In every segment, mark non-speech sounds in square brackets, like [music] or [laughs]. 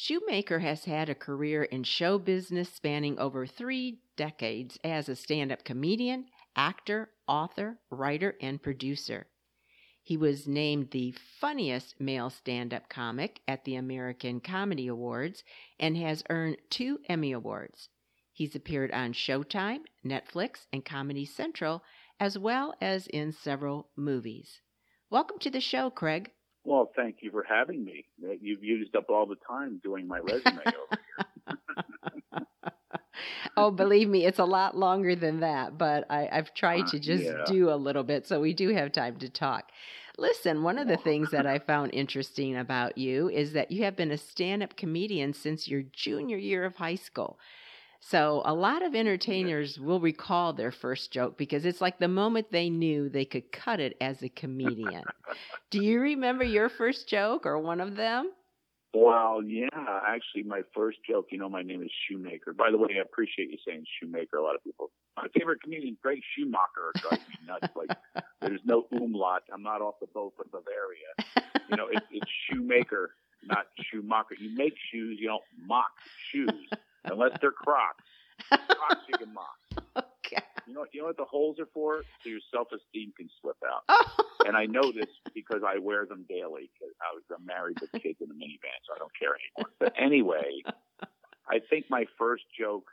Shoemaker has had a career in show business spanning over three decades as a stand up comedian, actor, author, writer, and producer. He was named the funniest male stand up comic at the American Comedy Awards and has earned two Emmy Awards. He's appeared on Showtime, Netflix, and Comedy Central, as well as in several movies. Welcome to the show, Craig. Well, thank you for having me. You've used up all the time doing my resume over here. [laughs] oh, believe me, it's a lot longer than that, but I, have tried to just uh, yeah. do a little bit so we do have time to talk. Listen, one of the things that I [laughs] found interesting about you is that you have been a stand up comedian since your junior year of high school. So a lot of entertainers will recall their first joke because it's like the moment they knew they could cut it as a comedian. Do you remember your first joke or one of them? Well, yeah, actually, my first joke, you know, my name is Shoemaker. By the way, I appreciate you saying Shoemaker. A lot of people, my favorite comedian, Greg Schumacher, drives me nuts. Like, there's no umlaut. I'm not off the boat for Bavaria. You know, it, it's Shoemaker, not Schumacher. You make shoes, you don't mock shoes unless they're Crocs. Crocs you can mock. [laughs] Okay. You know, you know what the holes are for? So your self-esteem can slip out. Oh. And I know this because I wear them daily. Cause I was I'm married with kids in a minivan, so I don't care anymore. But anyway, I think my first joke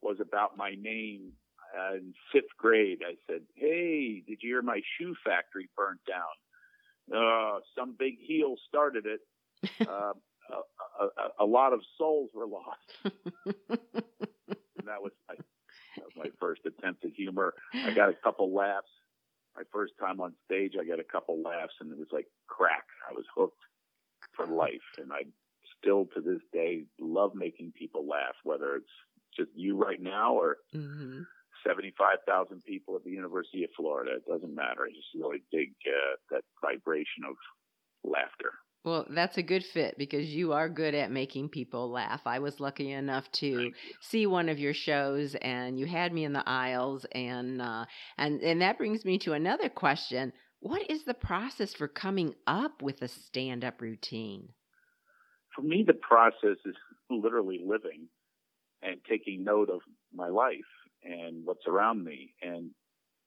was about my name. Uh, in fifth grade, I said, "Hey, did you hear my shoe factory burnt down? Uh, some big heel started it. [laughs] Uh, a, a, a lot of souls were lost. [laughs] and that was my that was my first attempt at humor. I got a couple laughs. My first time on stage, I got a couple laughs, and it was like crack. I was hooked for life, and I still to this day love making people laugh, whether it's just you right now or mm-hmm. 75,000 people at the University of Florida. It doesn't matter. I just really dig uh, that vibration of laughter. Well, that's a good fit because you are good at making people laugh. I was lucky enough to see one of your shows, and you had me in the aisles, and uh, and and that brings me to another question: What is the process for coming up with a stand-up routine? For me, the process is literally living and taking note of my life and what's around me, and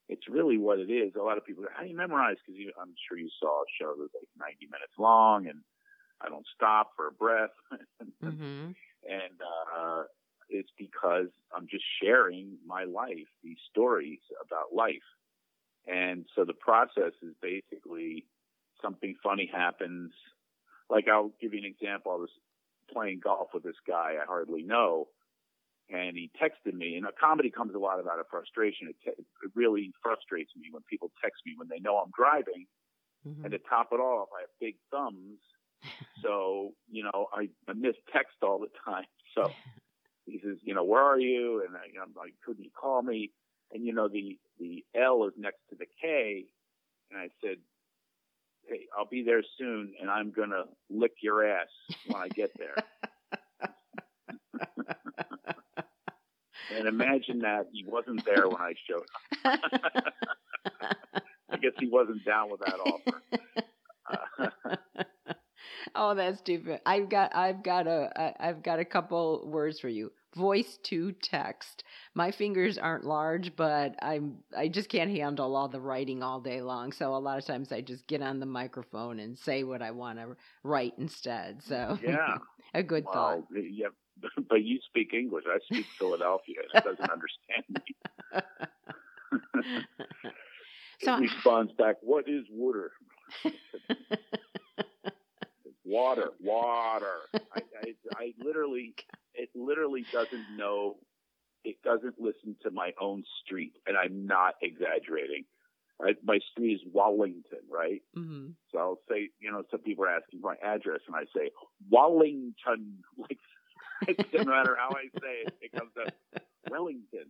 it's really what it is. A lot of people go, how do you memorize? Because I'm sure you saw a show that's like 90 minutes long and I don't stop for a breath. [laughs] mm-hmm. And uh, it's because I'm just sharing my life, these stories about life. And so the process is basically something funny happens. Like I'll give you an example. I was playing golf with this guy I hardly know and he texted me. And a comedy comes a lot out of frustration. It, te- it really frustrates me when people text me when they know I'm driving. Mm-hmm. And to top it off, I have big thumbs, [laughs] so you know I, I miss text all the time. [laughs] So [laughs] he says, you know, where are you? And I, I'm like, couldn't you call me? And you know, the the L is next to the K, and I said, hey, I'll be there soon, and I'm gonna lick your ass when I get there. And imagine that he wasn't there when I showed up. [laughs] I guess he wasn't down with that offer. [laughs] oh, that's stupid. I've got, I've got a, I've got a couple words for you. Voice to text. My fingers aren't large, but I'm, I just can't handle all the writing all day long. So a lot of times I just get on the microphone and say what I want to write instead. So yeah, [laughs] a good well, thought. Yeah, [laughs] but you speak English. I speak Philadelphia, and it doesn't understand me. [laughs] so it responds back, "What is water?" [laughs] water, water. I, I, I literally, it literally doesn't know. It doesn't listen to my own street, and I'm not exaggerating. Right? My street is Wallington, right? Mm-hmm. So I'll say, you know, some people are asking for my address, and I say Wallington, like no matter how I say it, it comes up Wellington.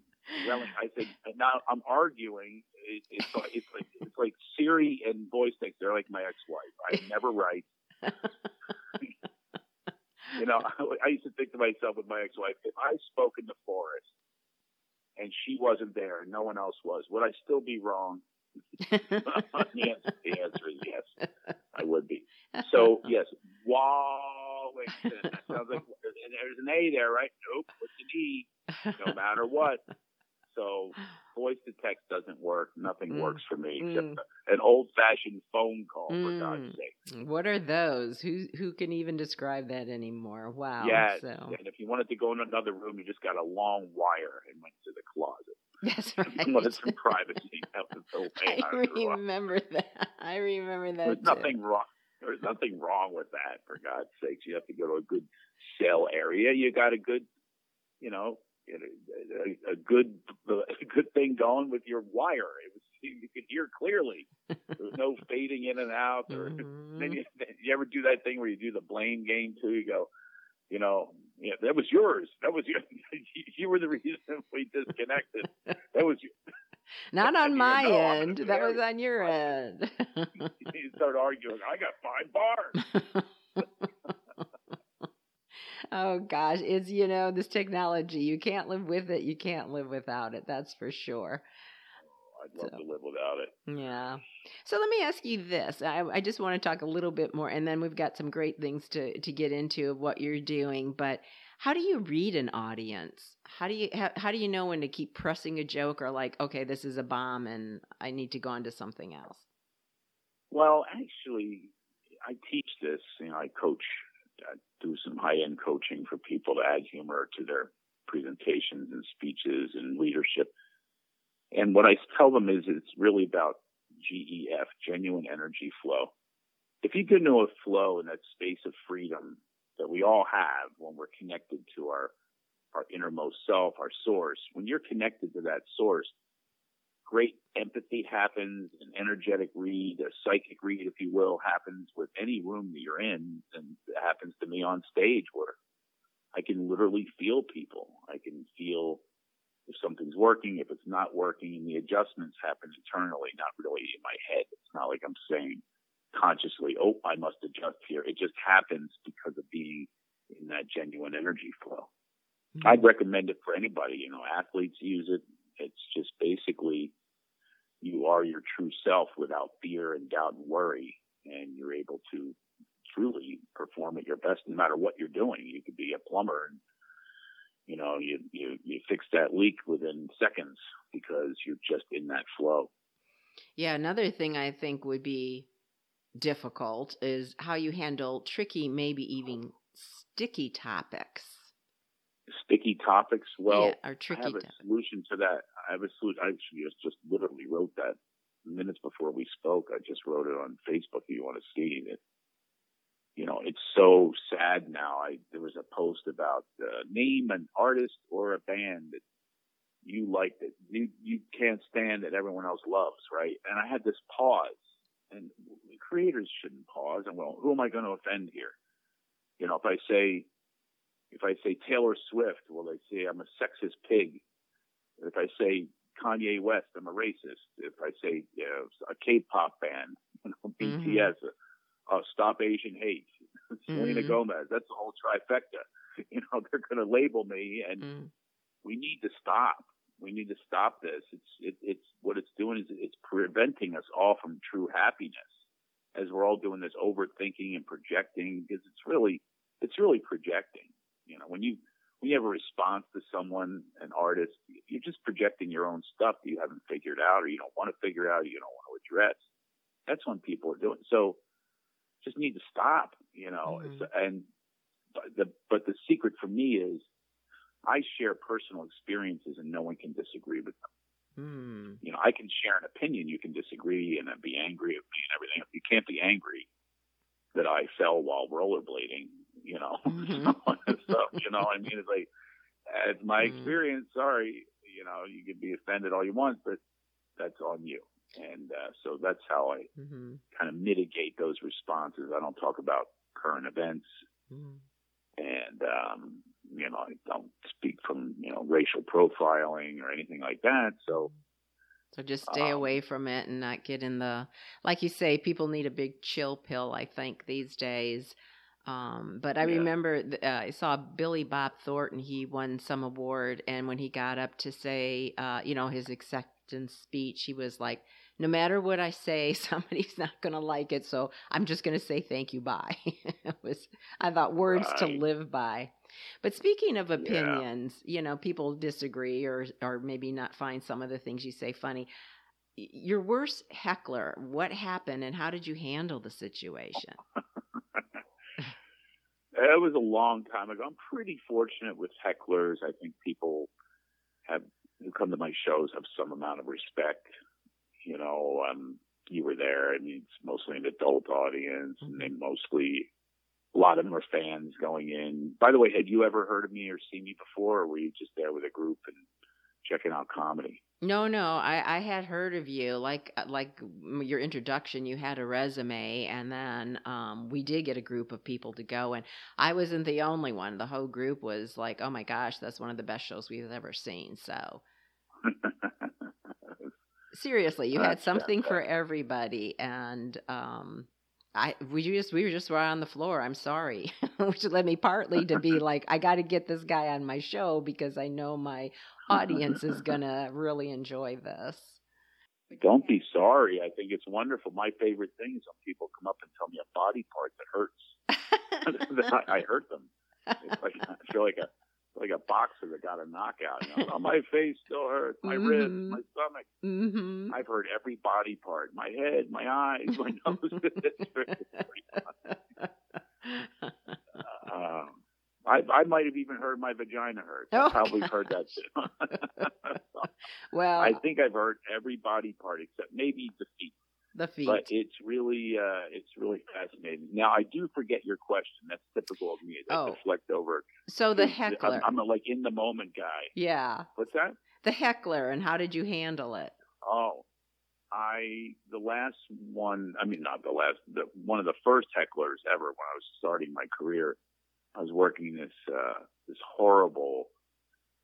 Wellington. I say now I'm arguing. It, it's like it's like it's like Siri and voice text. They're like my ex-wife. I never write. you know, I used to think to myself with my ex-wife, if I spoke in the forest and she wasn't there, and no one else was, would I still be wrong? [laughs] answer, the answer is yes, I would be. So yes, Wallington. That sounds like there's an A there, right? Nope. it's an E? No [laughs] matter what. So voice to text doesn't work. Nothing mm. works for me except mm. an old fashioned phone call. Mm. For God's sake. What are those? Who who can even describe that anymore? Wow. Yes. So. And if you wanted to go in another room, you just got a long wire and went to the closet. [laughs] That's right. wanted some privacy. [laughs] I remember that. I remember that. There's too. nothing wrong. There's nothing wrong with that. For God's sakes, you have to go to a good cell area. You got a good, you know, a, a good a good thing going with your wire. It was you could hear clearly. There was no [laughs] fading in and out. Or mm-hmm. then you, you ever do that thing where you do the blame game too? You go, you know, yeah, that was yours. That was your. [laughs] You were the reason we disconnected. That was you. Not on [laughs] my end. That was on your end. [laughs] you start arguing. I got five bars. [laughs] oh gosh, it's you know this technology. You can't live with it. You can't live without it. That's for sure. Oh, I'd love so, to live without it. Yeah. So let me ask you this. I, I just want to talk a little bit more, and then we've got some great things to to get into of what you're doing. But how do you read an audience? How do you how, how do you know when to keep pressing a joke or like, okay, this is a bomb, and I need to go on to something else? Well, actually, I teach this. You know, I coach uh, do some high end coaching for people to add humor to their presentations and speeches and leadership. And what I tell them is it's really about GEF, genuine energy flow. If you get into a flow in that space of freedom that we all have when we're connected to our, our innermost self, our source, when you're connected to that source, great empathy happens, an energetic read, a psychic read, if you will, happens with any room that you're in. And it happens to me on stage where I can literally feel people. I can feel if something's working, if it's not working, and the adjustments happen internally, not really in my head. It's not like I'm saying consciously, oh, I must adjust here. It just happens because of being in that genuine energy flow. Mm-hmm. I'd recommend it for anybody. You know, athletes use it. It's just basically you are your true self without fear and doubt and worry, and you're able to truly perform at your best no matter what you're doing. You could be a plumber and you know you you you fix that leak within seconds because you're just in that flow. Yeah, another thing I think would be difficult is how you handle tricky, maybe even sticky topics sticky topics. Well, yeah, I have a solution to that. I have a solution. I actually just, just literally wrote that minutes before we spoke. I just wrote it on Facebook. If you want to see it, you know, it's so sad now. I there was a post about uh, name an artist or a band that you like that you you can't stand that everyone else loves, right? And I had this pause, and creators shouldn't pause. And well, who am I going to offend here? You know, if I say if I say Taylor Swift, will they say I'm a sexist pig? If I say Kanye West, I'm a racist. If I say you know, a K-pop band, [laughs] you know, BTS, mm-hmm. uh, uh, Stop Asian Hate, [laughs] Selena mm-hmm. Gomez, that's the whole trifecta. [laughs] You know, they're going to label me, and mm. we need to stop. We need to stop this. It's it, it's what it's doing is it's preventing us all from true happiness, as we're all doing this overthinking and projecting because it's really it's really projecting. You know, when you when you have a response to someone, an artist, you're just projecting your own stuff that you haven't figured out, or you don't want to figure out, or you don't want to address. That's when people are doing so. Just need to stop, you know. Mm-hmm. and the but the secret for me is I share personal experiences, and no one can disagree with them. Mm. You know, I can share an opinion. You can disagree and be angry at me and everything. You can't be angry that I fell while rollerblading you know. [laughs] Mm-hmm. so, you know, I mean, it's like, it's my mm-hmm. experience. Sorry, you know, you can be offended all you want, but that's on you. And uh, so that's how I mm-hmm. kind of mitigate those responses. I don't talk about current events, mm-hmm. and um, you know, I don't speak from you know racial profiling or anything like that. So. So just stay Um, away from it and not get in the, like you say, people need a big chill pill. I think these days. Um, but I Yeah. remember uh, I saw Billy Bob Thornton. He won some award, and when he got up to say, uh, you know, his acceptance speech, he was like, "No matter what I say, [laughs] somebody's not going to like it, so I'm just going to say thank you, bye." [laughs] it was, I thought, words to live by. But speaking of Yeah. opinions, you know, people disagree or or maybe not find some of the things you say funny. Your worst heckler, what happened and how did you handle the situation? [laughs] It was a long time ago. I'm pretty fortunate with hecklers. I think people have who come to my shows have some amount of respect. You know, um, you were there. I mean, it's mostly an adult audience, and they mostly a lot of them are fans going in. By the way, had you ever heard of me or seen me before, or were you just there with a group and checking out comedy? No, no, I, I had heard of you. Like uh, like your introduction, you had a resume, and then um, we did get a group of people to go, and I wasn't the only one. The whole group was like, "Oh my gosh, that's one of the best shows we've ever seen." So [laughs] seriously, you had something for everybody, and um, I we just we were just right on the floor. I'm sorry, [laughs] which led me partly to be like, I got to get this guy on my show because I know my audience is [laughs] gonna really enjoy this. Don't be sorry. I think it's wonderful. My favorite thing is when people come up and tell me a body part that hurts. [laughs] I, I hurt them. It's like I feel like a like a boxer that got a knockout. You know? oh, [laughs] my face still hurts. My ribs, Mhm. my stomach. mm-hmm. I've heard every body part. My head, my eyes, my [laughs] nose. [laughs] it's um, I I might have even heard my vagina hurt. Oh, I probably heard that too. well, I think I've heard every body part except maybe the feet. The feet. But it's really uh, it's really fascinating. Now I do forget your question. That's typical of me. I Oh. deflect over. so the I'm- heckler, I'm, a like in the moment guy. yeah, What's that? the heckler, and how did you handle it? Oh, I the last one. I mean, not the last. The one of the first hecklers ever when I was starting my career. I was working this uh, this horrible.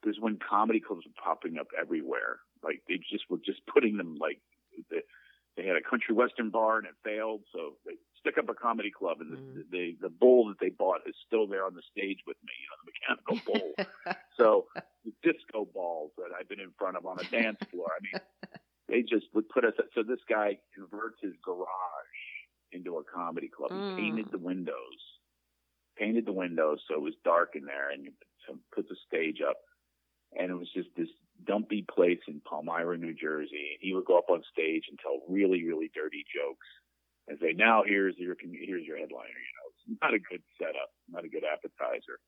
Because when comedy clubs were popping up everywhere, like they just were just putting them like they, they had a country western bar and it failed, so they stick up a comedy club and the, the the bull that they bought is still there on the stage with me, you know, the mechanical bull. [laughs] So the disco balls that I've been in front of on a dance floor. I mean, they just would put us. So this guy converts his garage into a comedy club. He Mm. painted the windows, painted the windows so it was dark in there, and so put the stage up. And it was just this dumpy place in Palmyra, New Jersey. He would go up on stage and tell really, really dirty jokes and say, "Now here's your here's your headliner." You know, it's not a good setup, not a good appetizer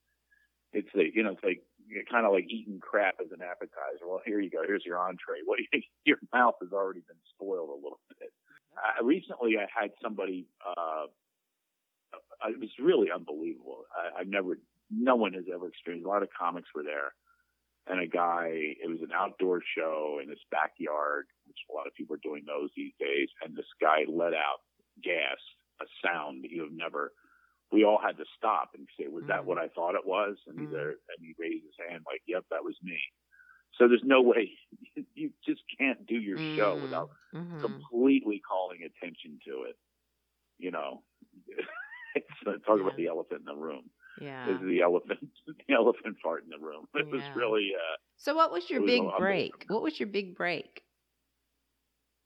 it's like you know it's like kind of like eating crap as an appetizer. Well, here you go. Here's your entree. What do you, [laughs] your mouth has already been spoiled a little bit. Uh, recently, I had somebody. Uh, it was really unbelievable. I, I've never, no one has ever experienced. A lot of comics were there, and a guy. It was an outdoor show in this backyard, which a lot of people are doing those these days. And this guy let out gas, a sound that you have never we all had to stop and say, "Was that Mhm. what I thought it was?" And Mhm. there, and he raised his hand like, "Yep, that was me." So there's no way [laughs] you just can't do your show Mm. without Mhm. completely calling attention to it. You know, [laughs] it's, uh, talk about the elephant in the room. Yeah. This is the elephant, [laughs] the elephant part in the room. [laughs] It was really, uh, So, what was your was big break? What was your big break?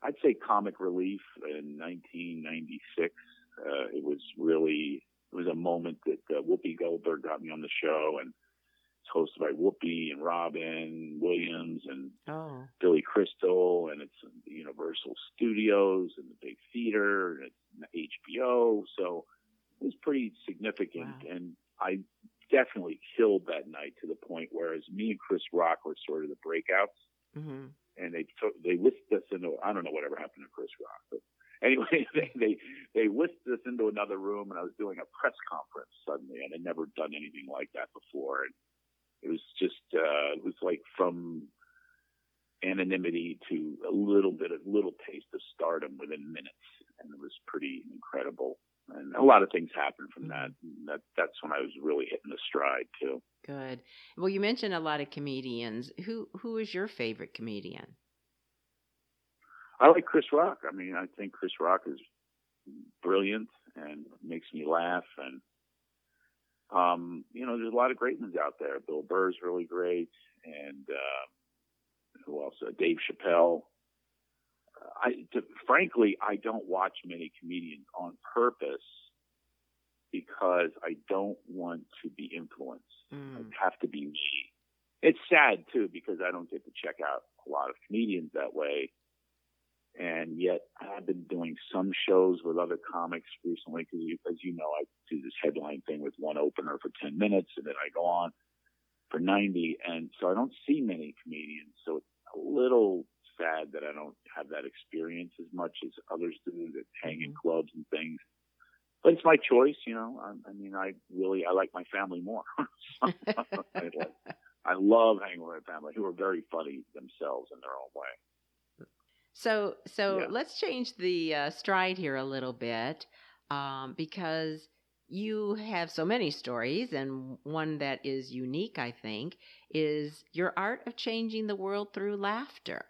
I'd say comic relief in 1996. Uh, it was really, it was a moment that uh, Whoopi Goldberg got me on the show and it's hosted by Whoopi and Robin Williams and Oh. Billy Crystal and it's Universal Studios and the Big Theater and it's HBO. So it was pretty significant Wow. and I definitely killed that night to the point where as me and Chris Rock were sort of the breakouts hmm and they took they whisked us into I don't know whatever happened to Chris Rock, but anyway [laughs] they they they listed us into another room and I was doing a press conference suddenly and I'd never done anything like that before and it was just uh it was like from anonymity to a little bit of little taste of stardom within minutes and it was pretty incredible and a lot of things happened from mm-hmm. that. That that's when I was really hitting the stride too. Good. Well, you mentioned a lot of comedians. Who who is your favorite comedian? I like Chris Rock. I mean, I think Chris Rock is brilliant and makes me laugh. And um, you know, there's a lot of great ones out there. Bill Burr's really great, and uh, who else? Uh, Dave Chappelle. I, to, frankly, I don't watch many comedians on purpose because I don't want to be influenced. Mm. I have to be me. It's sad too because I don't get to check out a lot of comedians that way. And yet I've been doing some shows with other comics recently because as you know, I do this headline thing with one opener for 10 minutes and then I go on for 90. And so I don't see many comedians. So it's a little sad that I don't have that experience as much as others do that hang in mm-hmm. clubs and things. But it's my choice, you know. I, I mean, I really I like my family more. [laughs] I, like, I love hanging with my family, who are very funny themselves in their own way. So, so yeah. let's change the uh, stride here a little bit, um, because you have so many stories, and one that is unique, I think, is your art of changing the world through laughter.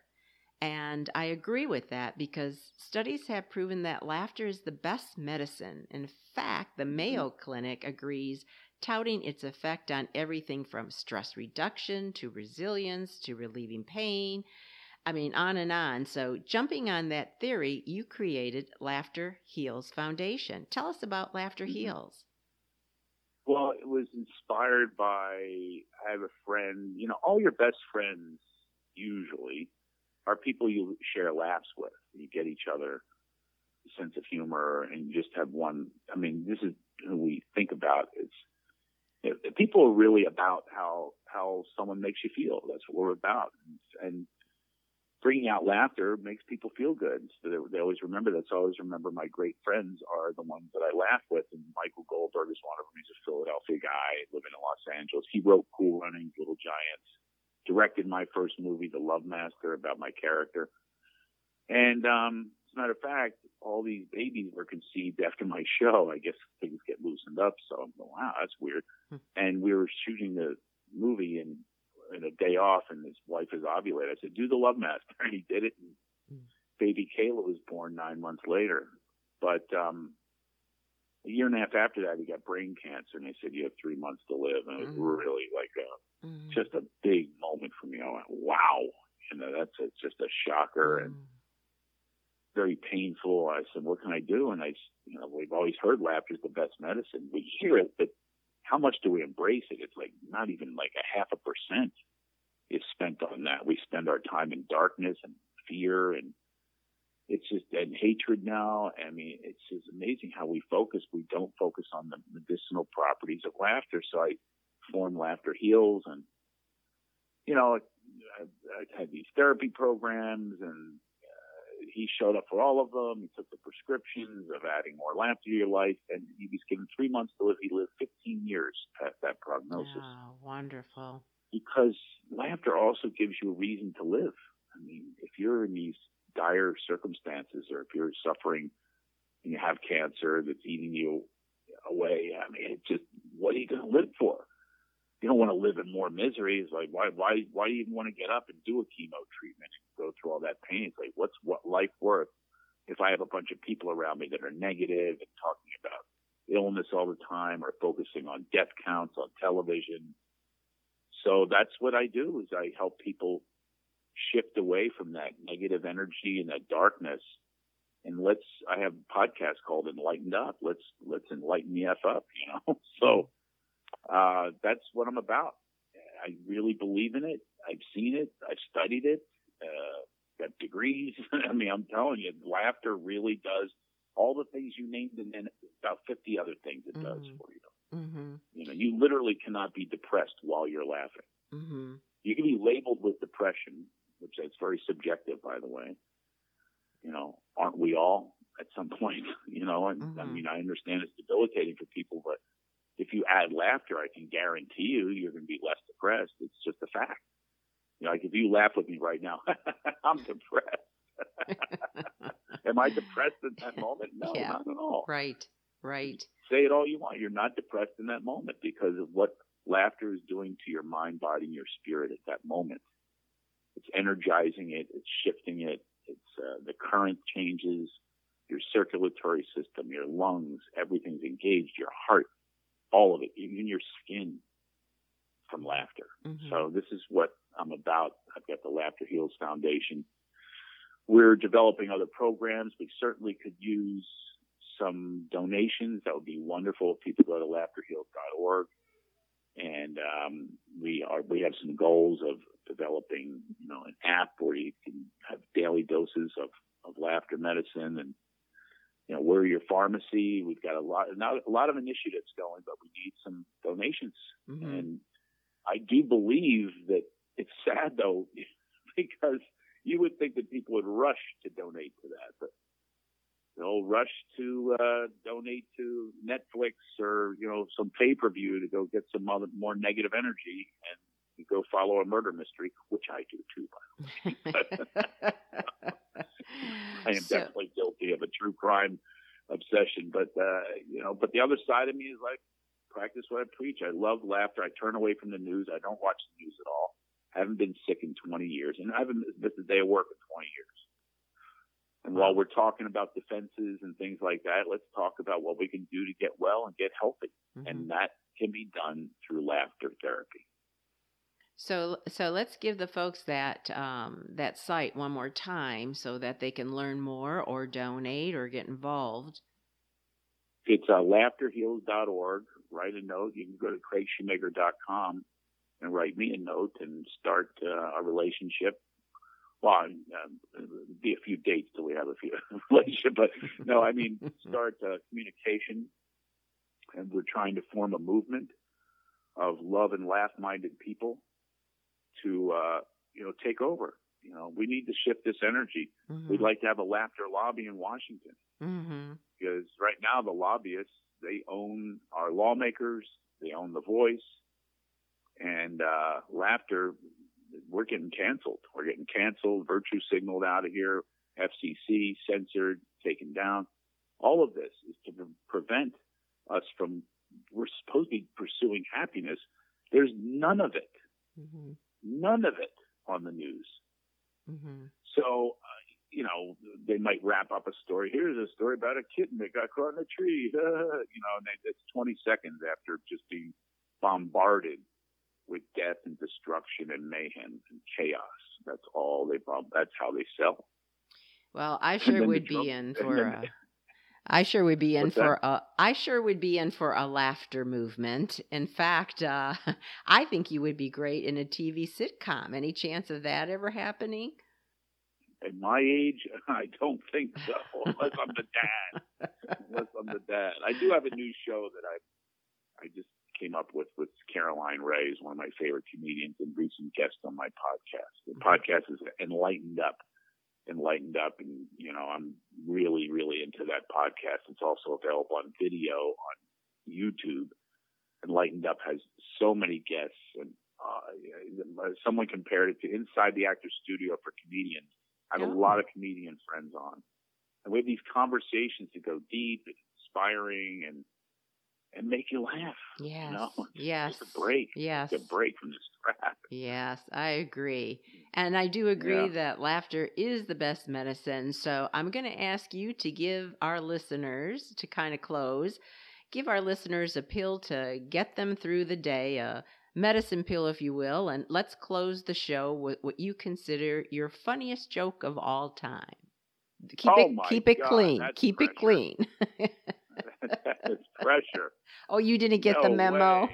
And I agree with that because studies have proven that laughter is the best medicine. In fact, the mm-hmm. Mayo Clinic agrees, touting its effect on everything from stress reduction to resilience to relieving pain. I mean, on and on. So, jumping on that theory, you created Laughter Heals Foundation. Tell us about Laughter mm-hmm. Heals. Well, it was inspired by I have a friend, you know, all your best friends usually are people you share laughs with. You get each other sense of humor and you just have one. I mean, this is who we think about. It's it, people are really about how how someone makes you feel. That's what we're about. And, and bringing out laughter makes people feel good. So they, they always remember that. So I always remember my great friends are the ones that I laugh with. And Michael Goldberg is one of them. He's a Philadelphia guy living in Los Angeles. He wrote Cool Runnings, Little Giants directed my first movie, The Love Master, about my character. And um, as a matter of fact, all these babies were conceived after my show. I guess things get loosened up, so I'm going, wow, that's weird. Hmm. And we were shooting the movie in in a day off, and his wife is ovulated. I said, do the Love Master, and [laughs] he did it. And hmm. baby Kayla was born nine months later. But um, a year and a half after that, he got brain cancer, and they said you have three months to live, and it was mm. really like a mm. just a big moment for me. I went, wow, you know, that's a, just a shocker mm. and very painful. I said, what can I do? And I, you know, we've always heard laughter is the best medicine. We hear it, but how much do we embrace it? It's like not even like a half a percent is spent on that. We spend our time in darkness and fear and it's just and hatred now. I mean, it's just amazing how we focus. We don't focus on the medicinal properties of laughter. So I formed Laughter Heals, and you know, I, I had these therapy programs, and uh, he showed up for all of them. He took the prescriptions of adding more laughter to your life, and he was given three months to live. He lived 15 years past that prognosis. Oh, wonderful. Because laughter also gives you a reason to live. I mean, if you're in these dire circumstances or if you're suffering and you have cancer that's eating you away, I mean, it's just, what are you going to live for? You don't want to live in more misery. It's like, why, why, why do you even want to get up and do a chemo treatment and go through all that pain? It's like, what's what life worth if I have a bunch of people around me that are negative and talking about illness all the time or focusing on death counts on television? So that's what I do is I help people shift away from that negative energy and that darkness. And let's, I have a podcast called Enlightened Up. Let's, let's enlighten the F up, you know? [laughs] So, uh, that's what I'm about. I really believe in it. I've seen it. I've studied it. Uh, got degrees. [laughs] I mean, I'm telling you, laughter really does all the things you named and then about 50 other things it mm-hmm. does for you. Mm-hmm. You know, you literally cannot be depressed while you're laughing. Mm-hmm. You can be labeled with depression which is very subjective, by the way. You know, aren't we all at some [laughs] point? You know, and mm-hmm. I mean, I understand it's debilitating for people, but if you add laughter, I can guarantee you, you're going to be less depressed. It's just a fact. You know, like if you laugh with me right now, [laughs] I'm depressed. [laughs] Am I depressed at that moment? No, yeah, not at all. Right. Right. Say it all you want. You're not depressed in that moment because of what laughter is doing to your mind, body, and your spirit at that moment. It's energizing it. It's shifting it. It's uh, the current changes, your circulatory system, your lungs, everything's engaged, your heart, all of it, even your skin from laughter. Mm-hmm. So this is what I'm about. I've got the Laughter Heals Foundation. We're developing other programs. We certainly could use some donations. That would be wonderful if people go to laughterheals.org. And um, we are we have some goals of developing, you know, an app where you can have daily doses of, of laughter medicine and you know, we're your pharmacy. We've got a lot, not a lot of initiatives going, but we need some donations. Mm-hmm. And I do believe that it's sad though, [laughs] because you would think that people would rush to donate to that, but they'll rush to uh, donate to Netflix or you know some pay per view to go get some other more negative energy and go follow a murder mystery, which I do too. By the way, [laughs] I am So- definitely guilty of a true crime obsession, but uh, you know, but the other side of me is like practice what I preach. I love laughter. I turn away from the news. I don't watch the news at all. I haven't been sick in 20 years, and I haven't missed a day of work in 20 years. And while we're talking about defenses and things like that, let's talk about what we can do to get well and get healthy. Mhm. And that can be done through laughter therapy. So so let's give the folks that um, that site one more time so that they can learn more or donate or get involved. It's uh, laughterheals.org. Write a note. You can go to craigshoemaker.com and write me a note and start uh, a relationship. Well, um, be a few dates till we have a few [laughs] relationship, but no, I mean [laughs] start uh, communication. And we're trying to form a movement of love and laugh-minded people to uh, you know take over. You know, we need to shift this energy. Mm-hmm. We'd like to have a laughter lobby in Washington mm-hmm. because right now the lobbyists they own our lawmakers, they own the voice, and uh, laughter. We're getting canceled. We're getting canceled. Virtue signaled out of here. FCC censored, taken down. All of this is to prevent us from. We're supposed to be pursuing happiness. There's none of it. Mm-hmm. None of it on the news. Mm-hmm. So, uh, you know, they might wrap up a story. Here's a story about a kitten that got caught in a tree. [laughs] you know, and they, it's 20 seconds after just being bombarded with death and destruction and mayhem and chaos. That's all they. bomb- That's how they sell. Well, I sure would Trump- be in for then- a. I sure would be in for a. I sure would be in for a laughter movement. In fact, uh, [laughs] I think you would be great in a TV sitcom. Any chance of that ever happening? At my age, [laughs] I don't think so. Unless I'm the dad. [laughs] Unless I'm the dad. I do have a new show that I I just came up with with Caroline Rhea, is one of my favorite comedians and recent guest on my podcast. The podcast is Enlightened Up. Enlightened Up and you know, I'm really, really into that podcast. It's also available on video on YouTube. Enlightened Up has so many guests and uh, someone compared it to Inside the Actor's Studio for comedians. I have Oh. a lot of comedian friends on. And we have these conversations that go deep and inspiring and and make you laugh. Yes. know, yes. [laughs] Just a break. Yes. Just a break from this crap. Yes, I agree. And I do agree Yeah. that laughter is the best medicine. So I'm going to ask you to give our listeners, to kind of close, give our listeners a pill to get them through the day, a medicine pill, if you will. And let's close the show with what you consider your funniest joke of all time. Keep Oh it keep it God, clean. that's Keep it pressure. [laughs] clean. [laughs] it's pressure. oh, you didn't get No the memo.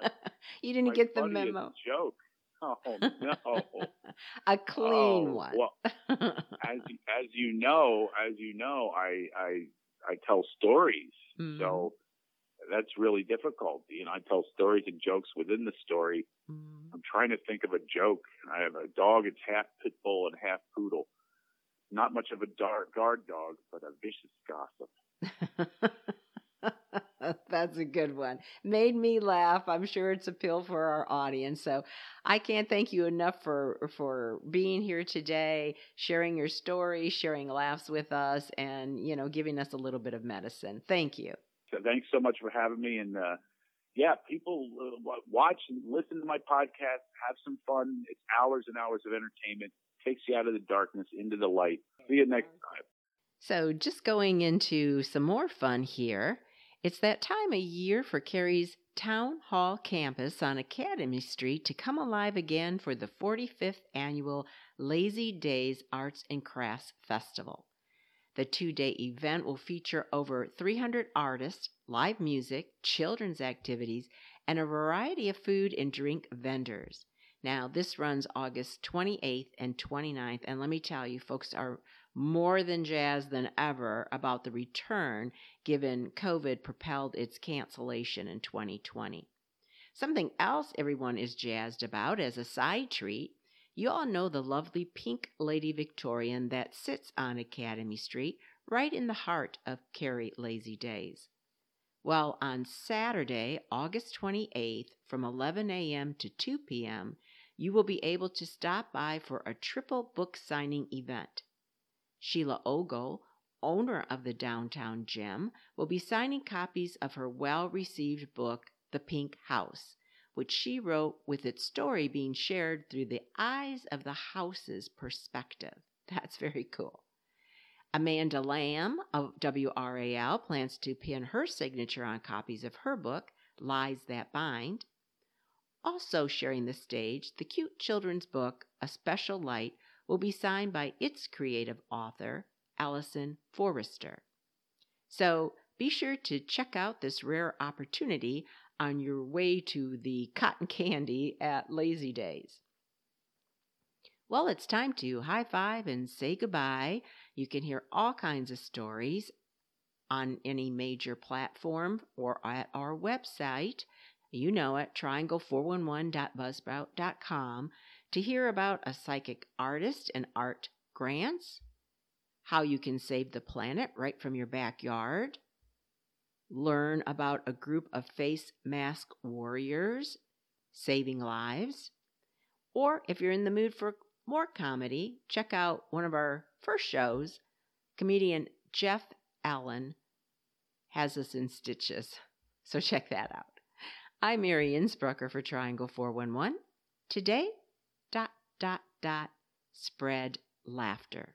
My, [laughs] you didn't get the memo. Joke. Oh no. [laughs] A clean Oh, one. Well, as you- as you know, as you know, I I I tell stories. Mhm. So that's really difficult. You know, I tell stories and jokes within the story. Mhm. I'm trying to think of a joke. I have a dog. It's half pit bull and half poodle. Not much of a dar- guard dog, but a vicious gossip. [laughs] That's a good one. Made me laugh. I'm sure it's a pill for our audience. So I can't thank you enough for for being here today, sharing your story, sharing laughs with us, and you know, giving us a little bit of medicine. Thank you. So thanks so much for having me. And uh, yeah, people uh, watch and listen to my podcast, have some fun. It's hours and hours of entertainment, takes you out of the darkness into the light. See you next time. So, just going into some more fun here, it's that time of year for Cary's Town Hall campus on Academy Street to come alive again for the 45th annual Lazy Daze Arts and Crafts Festival. The two day event will feature over 300 artists, live music, children's activities, and a variety of food and drink vendors. Now, this runs August 28th and 29th, and let me tell you, folks are more than jazzed than ever about the return given COVID propelled its cancellation in 2020. Something else everyone is jazzed about as a side treat you all know the lovely pink Lady Victorian that sits on Academy Street, right in the heart of Cary Lazy Daze. Well, on Saturday, August 28th, from 11 a.m. to 2 p.m., you will be able to stop by for a triple book signing event. Sheila Ogle, owner of the Downtown Gym, will be signing copies of her well received book, The Pink House, which she wrote with its story being shared through the eyes of the house's perspective. [laughs] That's very cool. Amanda Lamb of WRAL plans to pin her signature on copies of her book, Lies That Bind. Also sharing the stage, the cute children's book, A Special Light, will be signed by its creative author, Allison Forrester. So be sure to check out this rare opportunity on your way to the cotton candy at Lazy Daze. Well, it's time to high five and say goodbye. You can hear all kinds of stories on any major platform or at our website. You know it, triangle411.buzzsprout.com to hear about a psychic artist and art grants, how you can save the planet right from your backyard, learn about a group of face mask warriors saving lives, or if you're in the mood for more comedy, check out one of our first shows. Comedian Jeff Allen has us in stitches, so check that out. I'm Mary Innsbrucker for Triangle 411. Today, dot, dot, spread laughter.